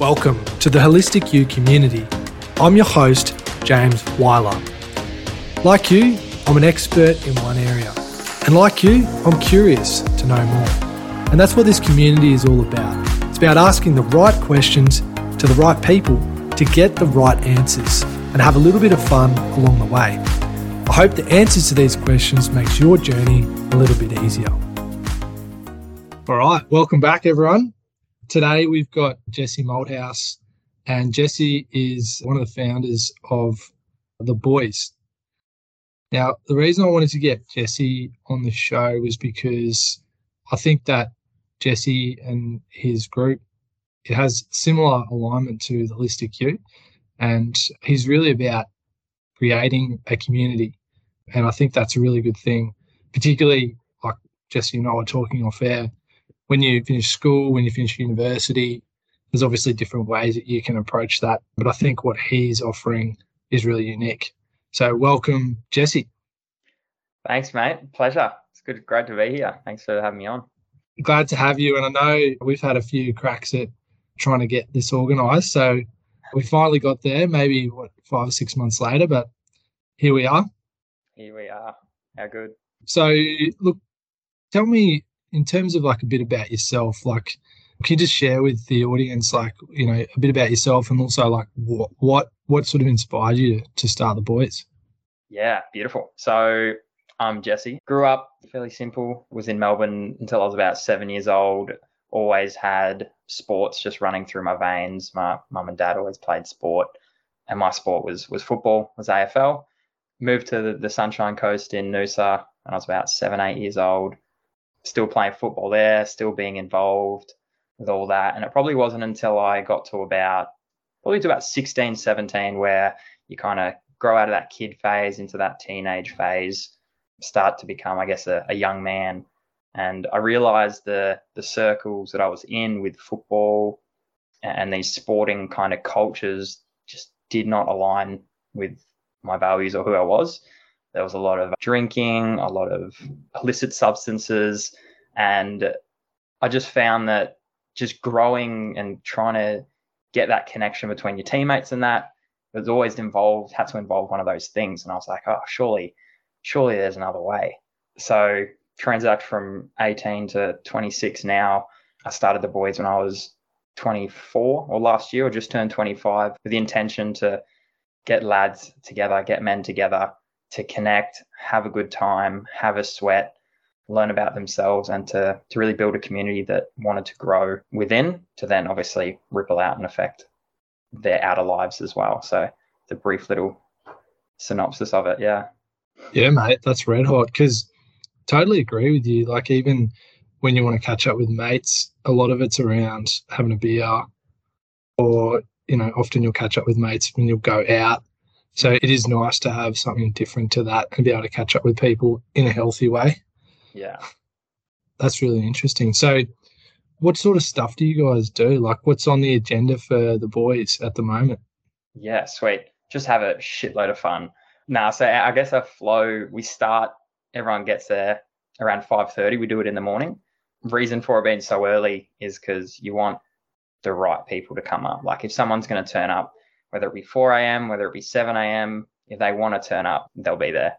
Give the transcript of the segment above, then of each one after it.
Welcome to the Holistic You community. I'm your host, James Weiler. Like you, I'm an expert in one area. And like you, I'm curious to know more. And that's what this community is all about. It's about asking the right questions to the right people to get the right answers and have a little bit of fun along the way. I hope the answers to these questions makes your journey a little bit easier. All right, welcome back everyone. Today we've got Jesse Malthouse, and Jesse is one of the founders of The Boys. Now, the reason I wanted to get Jesse on the show was because I think that Jesse and his group it has similar alignment to the Holistic You, and he's really about creating a community, and I think that's a really good thing, particularly like Jesse and I were talking off air when you finish school, when you finish university, there's obviously different ways that you can approach that. But I think what he's offering is really unique. So welcome, Jesse. Thanks, mate. Pleasure. It's good, great to be here. Thanks for having me on. Glad to have you. And I know we've had a few cracks at trying to get this organised. So we finally got there, maybe what five or six months later, but here we are. Here we are. How good. So look, tell me in terms of like a bit about yourself, like can you just share with the audience like you know a bit about yourself and also like what what what sort of inspired you to start the boys? Yeah, beautiful. So I'm Jesse. Grew up fairly simple. Was in Melbourne until I was about seven years old. Always had sports just running through my veins. My mum and dad always played sport, and my sport was was football. Was AFL. Moved to the, the Sunshine Coast in Noosa when I was about seven, eight years old still playing football there, still being involved with all that. And it probably wasn't until I got to about probably to about 16, 17 where you kind of grow out of that kid phase into that teenage phase, start to become, I guess, a, a young man. And I realized the the circles that I was in with football and these sporting kind of cultures just did not align with my values or who I was. There was a lot of drinking, a lot of illicit substances, and I just found that just growing and trying to get that connection between your teammates and that was always involved, had to involve one of those things. And I was like, oh, surely, surely there's another way. So transact from 18 to 26 now. I started the boys when I was 24 or last year, or just turned 25 with the intention to get lads together, get men together, to connect, have a good time, have a sweat, learn about themselves, and to, to really build a community that wanted to grow within to then obviously ripple out and affect their outer lives as well. So the brief little synopsis of it. Yeah. Yeah, mate, that's red hot because totally agree with you. Like, even when you want to catch up with mates, a lot of it's around having a beer, or, you know, often you'll catch up with mates when you'll go out so it is nice to have something different to that and be able to catch up with people in a healthy way. Yeah. That's really interesting. So what sort of stuff do you guys do? Like what's on the agenda for the boys at the moment? Yeah, sweet. Just have a shitload of fun. Nah, so I guess our flow, we start, everyone gets there around 5.30. We do it in the morning. Reason for it being so early is because you want the right people to come up. Like if someone's going to turn up whether it be 4 a.m., whether it be 7 a.m., if they want to turn up, they'll be there.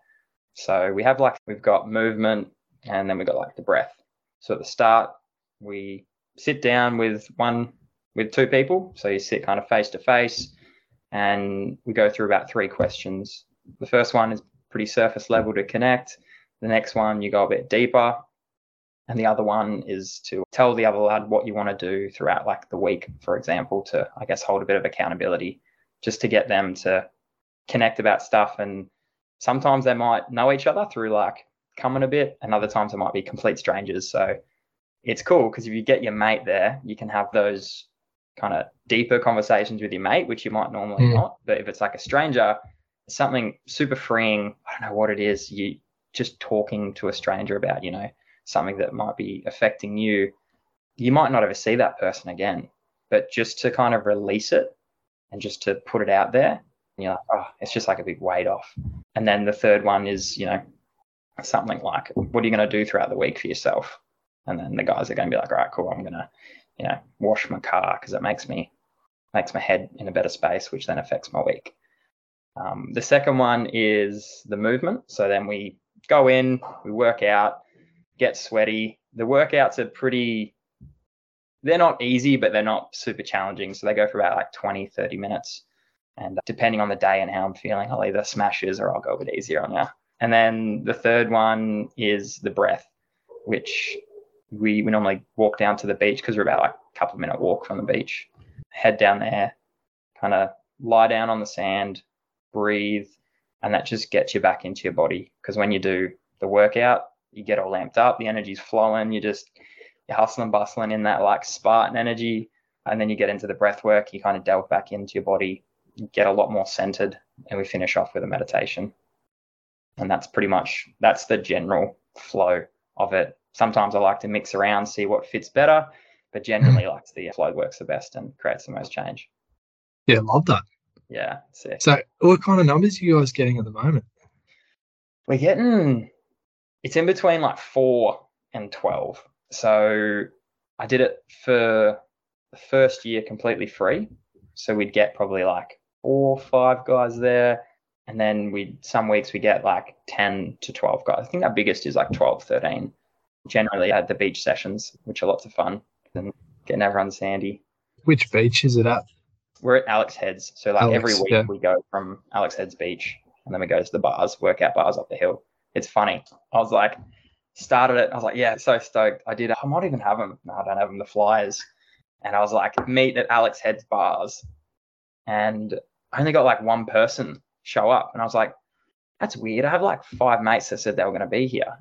So we have like, we've got movement and then we've got like the breath. So at the start, we sit down with one, with two people. So you sit kind of face to face and we go through about three questions. The first one is pretty surface level to connect. The next one, you go a bit deeper. And the other one is to tell the other lad what you want to do throughout like the week, for example, to, I guess, hold a bit of accountability just to get them to connect about stuff. And sometimes they might know each other through like coming a bit, and other times they might be complete strangers. So it's cool because if you get your mate there, you can have those kind of deeper conversations with your mate, which you might normally mm. not. But if it's like a stranger, something super freeing. I don't know what it is. You just talking to a stranger about, you know, something that might be affecting you. You might not ever see that person again, but just to kind of release it and just to put it out there. And you're like, oh, it's just like a big weight off. And then the third one is, you know, something like, what are you going to do throughout the week for yourself? And then the guys are going to be like, all right, cool, I'm going to, you know, wash my car because it makes me makes my head in a better space, which then affects my week. Um, the second one is the movement. So then we go in, we work out, get sweaty. The workouts are pretty, they're not easy, but they're not super challenging. So they go for about like 20, 30 minutes. And uh, depending on the day and how I'm feeling, I'll either smashes or I'll go a bit easier on you. And then the third one is the breath, which we, we normally walk down to the beach because we're about like a couple of minute walk from the beach. Head down there, kind of lie down on the sand, breathe, and that just gets you back into your body. Because when you do the workout, you get all amped up, the energy's flowing, you just you're hustling, bustling in that like Spartan energy, and then you get into the breath work, you kind of delve back into your body, get a lot more centered, and we finish off with a meditation. And that's pretty much that's the general flow of it. Sometimes I like to mix around, see what fits better, but generally like the flow works the best and creates the most change. Yeah, love that. Yeah. Sick. So, what kind of numbers are you guys getting at the moment? We're getting it's in between like four and twelve. So I did it for the first year completely free. So we'd get probably like four, or five guys there. And then we some weeks we get like 10 to 12 guys. I think our biggest is like 12, 13. Generally at the beach sessions, which are lots of fun. And getting everyone sandy. Which beach is it at? We're at Alex Heads. So like Alex, every week yeah. we go from Alex Heads Beach and then we go to the bars, workout bars up the hill. It's funny. I was like, started it. I was like, yeah, so stoked. I did. I might even have them. No, I don't have them. The flyers. And I was like, meet at Alex Heads bars. And I only got like one person show up. And I was like, that's weird. I have like five mates that said they were going to be here.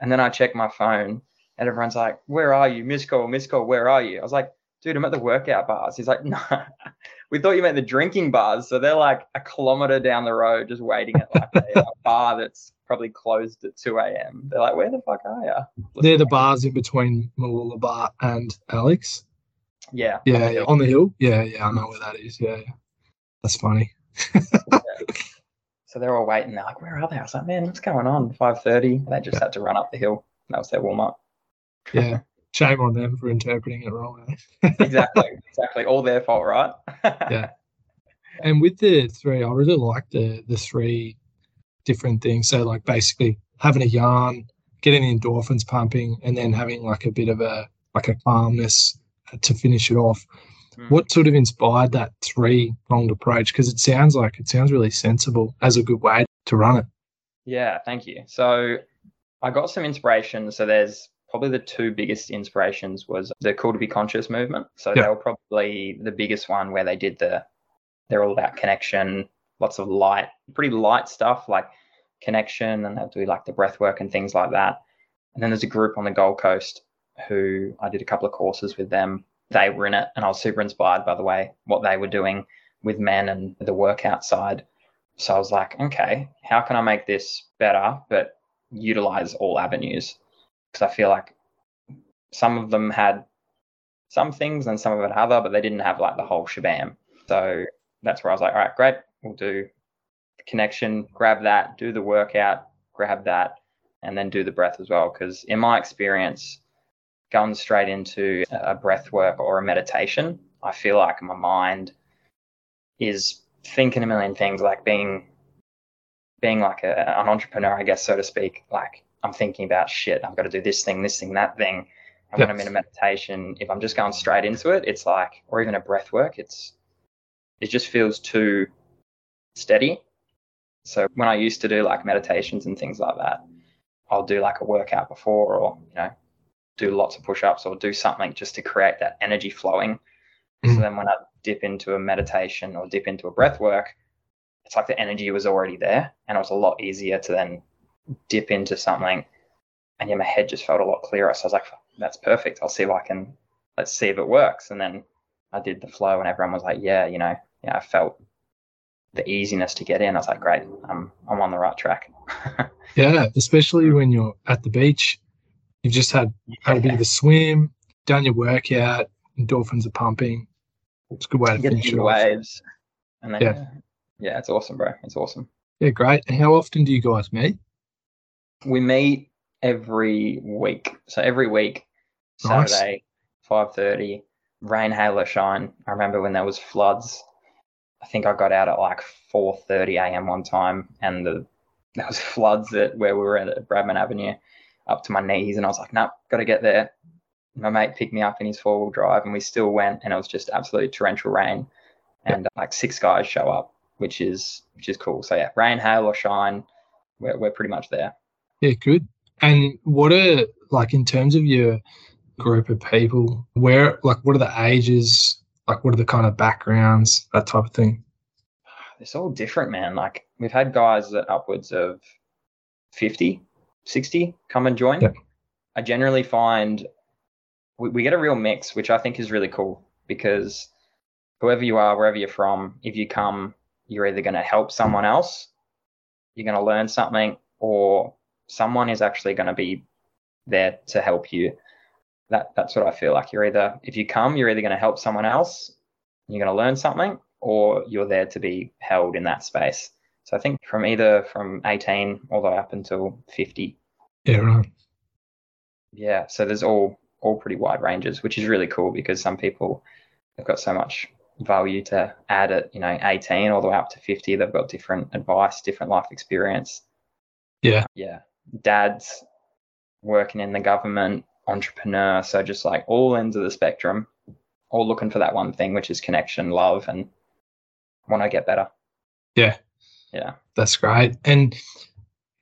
And then I checked my phone and everyone's like, where are you? Miss call, miss call, where are you? I was like, dude, I'm at the workout bars. He's like, no, we thought you meant the drinking bars. So they're like a kilometer down the road, just waiting at like a, a bar that's probably closed at 2 a.m. They're like, where the fuck are you? They're the bars in between Mooloolaba and Alex. Yeah. Yeah, yeah, on the hill. Yeah, yeah, I know where that is. Yeah, yeah. That's funny. So they're all waiting. They're like, where are they? I was like, man, what's going on? 5.30. They just had to run up the hill. That was their warm up. Yeah. Shame on them for interpreting it wrong. Eh? exactly. Exactly. All their fault, right? Yeah. And with the three, I really like the the three different things. So like basically having a yarn, getting the endorphins pumping, and then having like a bit of a like a calmness to finish it off. Mm. What sort of inspired that three pronged approach? Because it sounds like it sounds really sensible as a good way to run it. Yeah, thank you. So I got some inspiration. So there's probably the two biggest inspirations was the Cool to Be Conscious movement. So Yeah. they were probably the biggest one where they did the they're all about connection, lots of light, pretty light stuff like connection, and they'll do like the breath work and things like that. And then there's a group on the Gold Coast who I did a couple of courses with them. They were in it, and I was super inspired by the way what they were doing with men and the workout side. So I was like, okay, how can I make this better, but utilize all avenues? Because I feel like some of them had some things and some of it other, but they didn't have like the whole shabam. So that's where I was like, all right, great, we'll do the connection, grab that, do the workout, grab that, and then do the breath as well. Because in my experience, going straight into a breath work or a meditation, I feel like my mind is thinking a million things, like being being like a, an entrepreneur, I guess, so to speak. Like I'm thinking about shit, I've got to do this thing, this thing, that thing. And when I'm in a meditation, if I'm just going straight into it, it's like, or even a breath work, it's it just feels too steady. So when I used to do like meditations and things like that, I'll do like a workout before or, you know, do lots of push-ups or do something just to create that energy flowing. So Mm. then when I dip into a meditation or dip into a breath work, it's like the energy was already there and it was a lot easier to then dip into something and yeah, my head just felt a lot clearer. So I was like, that's perfect. I'll see if I can, let's see if it works. And then I did the flow and everyone was like, yeah, you know, yeah, I felt the easiness to get in. I was like, great, I'm, I'm on the right track. Yeah, especially when you're at the beach, you've just had had a bit of a swim, done your workout, endorphins are pumping. It's a good way to Get finish it the off. waves. And then, Yeah. yeah. yeah, it's awesome, bro. It's awesome. Yeah, great. And how often do you guys meet? We meet every week. So every week, Nice. Saturday, five thirty. rain, hail, or shine. I remember when there was floods. I think I got out at like 4:30 a.m. one time, and the there was floods at where we were at Bradman Avenue, up to my knees, and I was like, "Nope, got to get there." My mate picked me up in his four-wheel drive, and we still went, and it was just absolute torrential rain, and like six guys show up, which is which is cool. So yeah, rain, hail, or shine, we're we're pretty much there. Yeah, good. And what are like in terms of your group of people, where like what are the ages? Like what are the kind of backgrounds, that type of thing? It's all different, man. Like we've had guys that upwards of 50, 60 come and join. I generally find we, we get a real mix, which I think is really cool because whoever you are, wherever you're from, if you come, you're either going to help someone else, you're going to learn something, or someone is actually going to be there to help you. That that's what I feel like. You're either if you come, you're either going to help someone else, you're going to learn something, or you're there to be held in that space. So I think from either from 18 all the way up until 50. Yeah, right. Yeah. So there's all all pretty wide ranges, which is really cool because some people have got so much value to add at you know 18 all the way up to 50. They've got different advice, different life experience. Yeah. Yeah. Dads working in the government, entrepreneur. So just like all ends of the spectrum, all looking for that one thing, which is connection, love, and want to get better. Yeah. Yeah. That's great. And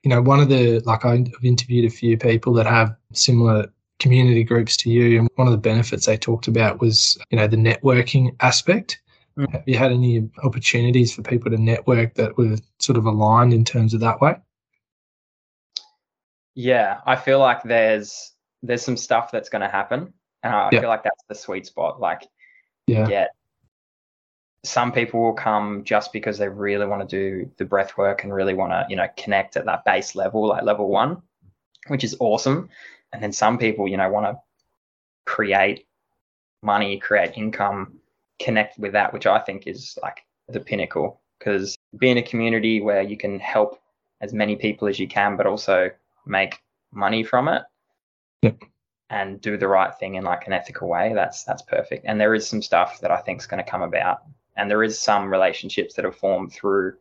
you know, one of the like I've interviewed a few people that have similar community groups to you, and one of the benefits they talked about was you know the networking aspect. Mm. Have you had any opportunities for people to network that were sort of aligned in terms of that way? Yeah, I feel like there's there's some stuff that's going to happen, and I Yeah. feel like that's the sweet spot. Like, Yeah. get some people will come just because they really want to do the breath work and really want to, you know, connect at that base level, like level one, which is awesome. And then some people, you know, want to create money, create income, connect with that, which I think is like the pinnacle. Because being a community where you can help as many people as you can, but also make money from it Yep. and do the right thing in like an ethical way, that's that's perfect. And there is some stuff that I think is going to come about and there is some relationships that have formed through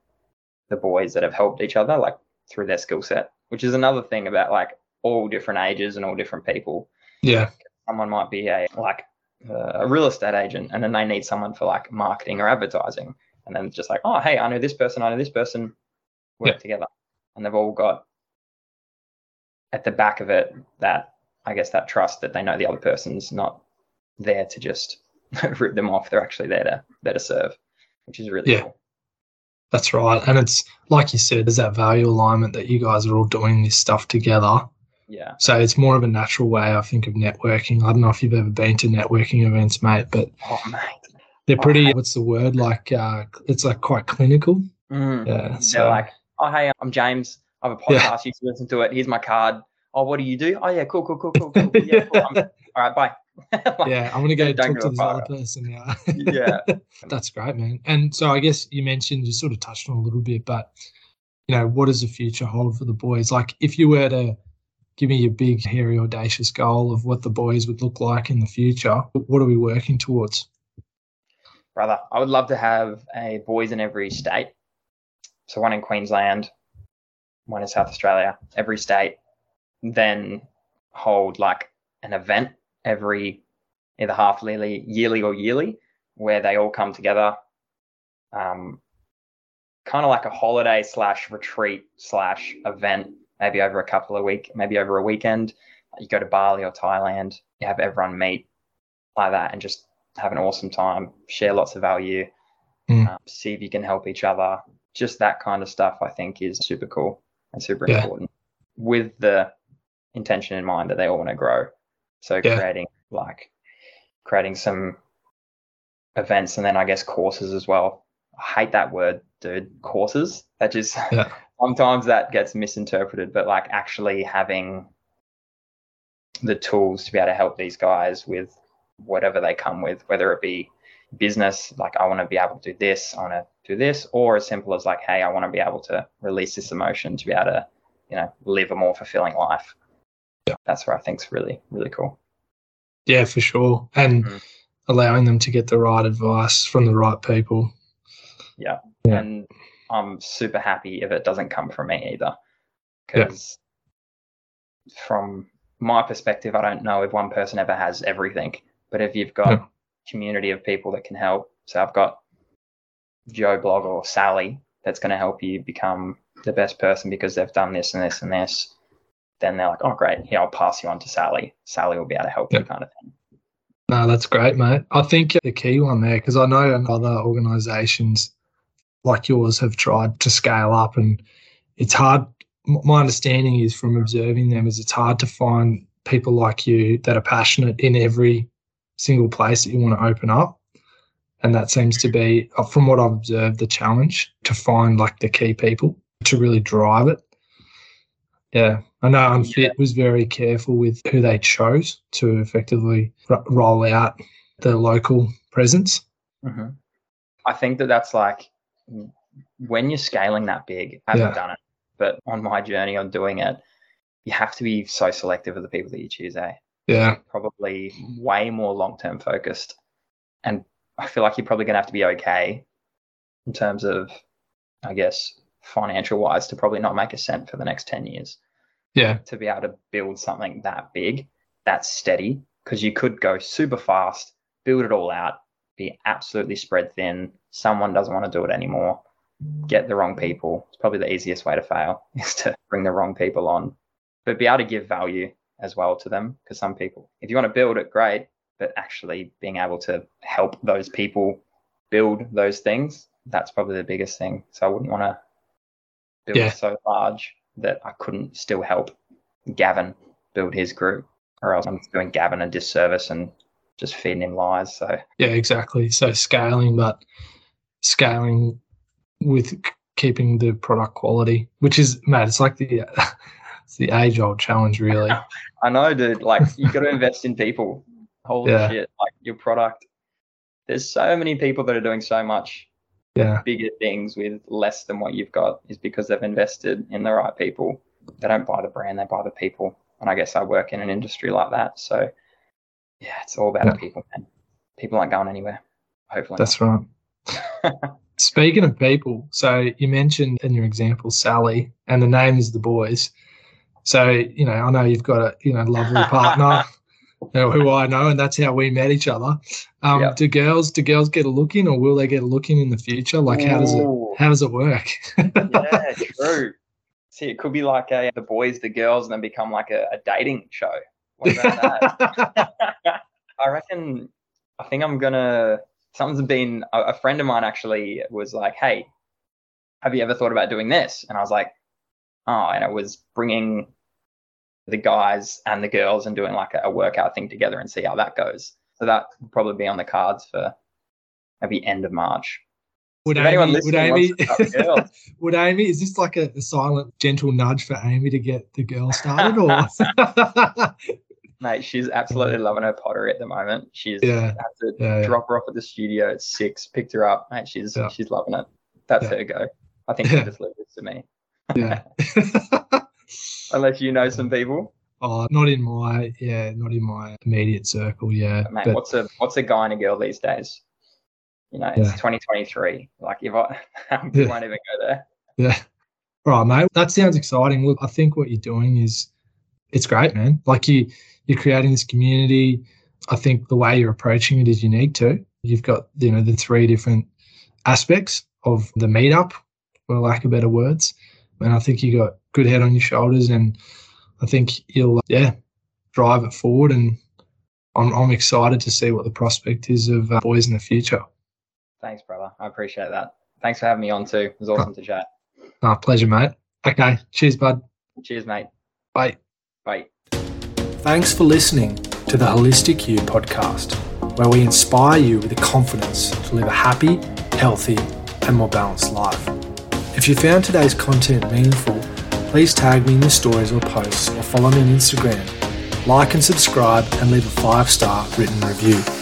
the boys that have helped each other like through their skill set which is another thing about like all different ages and all different people Yeah. someone might be a like a real estate agent and then they need someone for like marketing or advertising and then it's just like oh hey i know this person i know this person work Yeah. together and they've all got at the back of it that i guess that trust that they know the other person's not there to just rip them off they're actually there to there to serve which is really Yeah. cool That's right. And it's like you said, there's that value alignment that you guys are all doing this stuff together. yeah So it's more of a natural way, I think, of networking. I don't know if you've ever been to networking events, mate, but oh mate they're Oh, pretty, mate. what's the word? Like, uh, it's like quite clinical. Mm. Yeah. they're So, like oh hey i'm james i have a Yeah. podcast you should listen to it here's my card oh what do you do oh yeah cool cool cool cool cool yeah cool. All right bye yeah, I'm going to go Don't talk go to this other person now. yeah That's great, man. And so I guess you mentioned, you sort of touched on a little bit, but, you know, what does the future hold for the boys? Like, if you were to give me your big, hairy, audacious goal of what the boys would look like in the future, what are we working towards? brother. I would love to have a boys in every state. So one in Queensland, one in South Australia, every state. Then hold like an event every either half yearly, yearly or yearly, where they all come together. Um, kind of like a holiday slash retreat slash event, maybe over a couple of week, maybe over a weekend. You go to Bali or Thailand, you have everyone meet like that and just have an awesome time, share lots of value, Mm. um, see if you can help each other. Just that kind of stuff, I think, is super cool and super Yeah. important with the intention in mind that they all want to grow. So Yeah. creating like creating some events and then I guess courses as well. I hate that word, dude. Courses. That just Yeah. sometimes that gets misinterpreted, but like actually having the tools to be able to help these guys with whatever they come with, whether it be business, like I want to be able to do this, I want to do this, or as simple as like, hey, I want to be able to release this emotion to be able to, you know, live a more fulfilling life. Yeah. That's where I think's really, really cool. Yeah, for sure. And Mm. allowing them to get the right advice from the right people. Yeah. Yeah. And I'm super happy if it doesn't come from me either. Yeah. Because from my perspective, I don't know if one person ever has everything. But if you've got Yeah. Community of people that can help, so I've got Joe Blog or Sally that's going to help you become the best person because they've done this and this and this. Then they're like, oh, great. Yeah, I'll pass you on to Sally. Sally will be able to help Yeah. you, kind of thing. No, that's great, mate. I think the key one there, because I know other organisations like yours have tried to scale up, and it's hard. My understanding is from observing them is it's hard to find people like you that are passionate in every single place that you want to open up, and that seems to be, uh, from what I've observed, the challenge to find like the key people to really drive it. Yeah, I know Unfit was very careful with who they chose to effectively ro- roll out the local presence. hmm I think that that's like when you're scaling that big, I haven't Yeah. done it, but on my journey on doing it, you have to be so selective of the people that you choose, eh? Yeah, Probably way more long term focused. And I feel like you're probably going to have to be okay in terms of, I guess, financial wise to probably not make a cent for the next 10 years yeah, to be able to build something that big, that's steady, because you could go super fast, build it all out, be absolutely spread thin. Someone doesn't want to do it anymore. Get the wrong people. It's probably the easiest way to fail is to bring the wrong people on, but be able to give value as well to them. Because some people, if you want to build it, great, but actually being able to help those people build those things, that's probably the biggest thing. So I wouldn't want to build Yeah. so large that I couldn't still help Gavin build his group, or else I'm doing Gavin a disservice and just feeding him lies. So yeah, exactly. So scaling, but scaling with keeping the product quality, which is mad it's like the it's the age old challenge, really. I know, dude. Like you've got to invest in people. Holy Yeah. shit! Like your product. There's so many people that are doing so much Yeah, bigger things with less than what you've got is because they've invested in the right people. They don't buy the brand, they buy the people. And I guess I work in an industry like that. So yeah, it's all about Yeah. people, man. People aren't going anywhere. Hopefully. that's right. Speaking of people, so you mentioned in your example Sally, and the name is the boys. So you know, I know you've got a you know lovely partner, you know, who I know, and that's how we met each other. Um, Yep. Do girls do girls get a look in, or will they get a look in in the future? Like, how does it how does it work? yeah, true. See, it could be like a the boys, the girls, and then become like a, a dating show. What about that? I reckon. I think I'm gonna. Something's been. A, a friend of mine actually was like, "Hey, have you ever thought about doing this?" And I was like, "Oh," and it was bringing the guys and the girls and doing like a, a workout thing together and see how that goes. So that will probably be on the cards for maybe end of March. would If anyone Amy, would Amy, wants to start girls. would Amy, is this like a, a silent, gentle nudge for Amy to get the girl started, or? Mate, she's absolutely loving her pottery at the moment. She's Yeah. had to Yeah, drop her off at the studio at six, picked her up. Mate, she's Yeah. she's loving it. That's Yeah. her go. I think she just leave this to me. Yeah. Unless you know some people. oh, not in my, yeah, not in my immediate circle. Yeah, Mate, but what's a what's a guy and a girl these days? You know, it's Yeah. 2023. Like if I Yeah. you won't even go there. yeah. All right, mate. That sounds exciting. Look, I think what you're doing is it's great, man. Like you, you're creating this community. I think the way you're approaching it is unique too. You've got, you know, the three different aspects of the meetup, for lack of better words. And I think you got good head on your shoulders, and I think you'll, yeah, drive it forward. And I'm, I'm excited to see what the prospect is of uh, boys in the future. Thanks, brother. I appreciate that. Thanks for having me on too. It was awesome to chat. Ah, pleasure, mate. Okay, cheers, bud. Cheers, mate. Bye. Bye. Thanks for listening to the Holistic You podcast, where we inspire you with the confidence to live a happy, healthy, and more balanced life. If you found today's content meaningful, please tag me in your stories or posts or follow me on Instagram. Like and subscribe and leave a five star written review.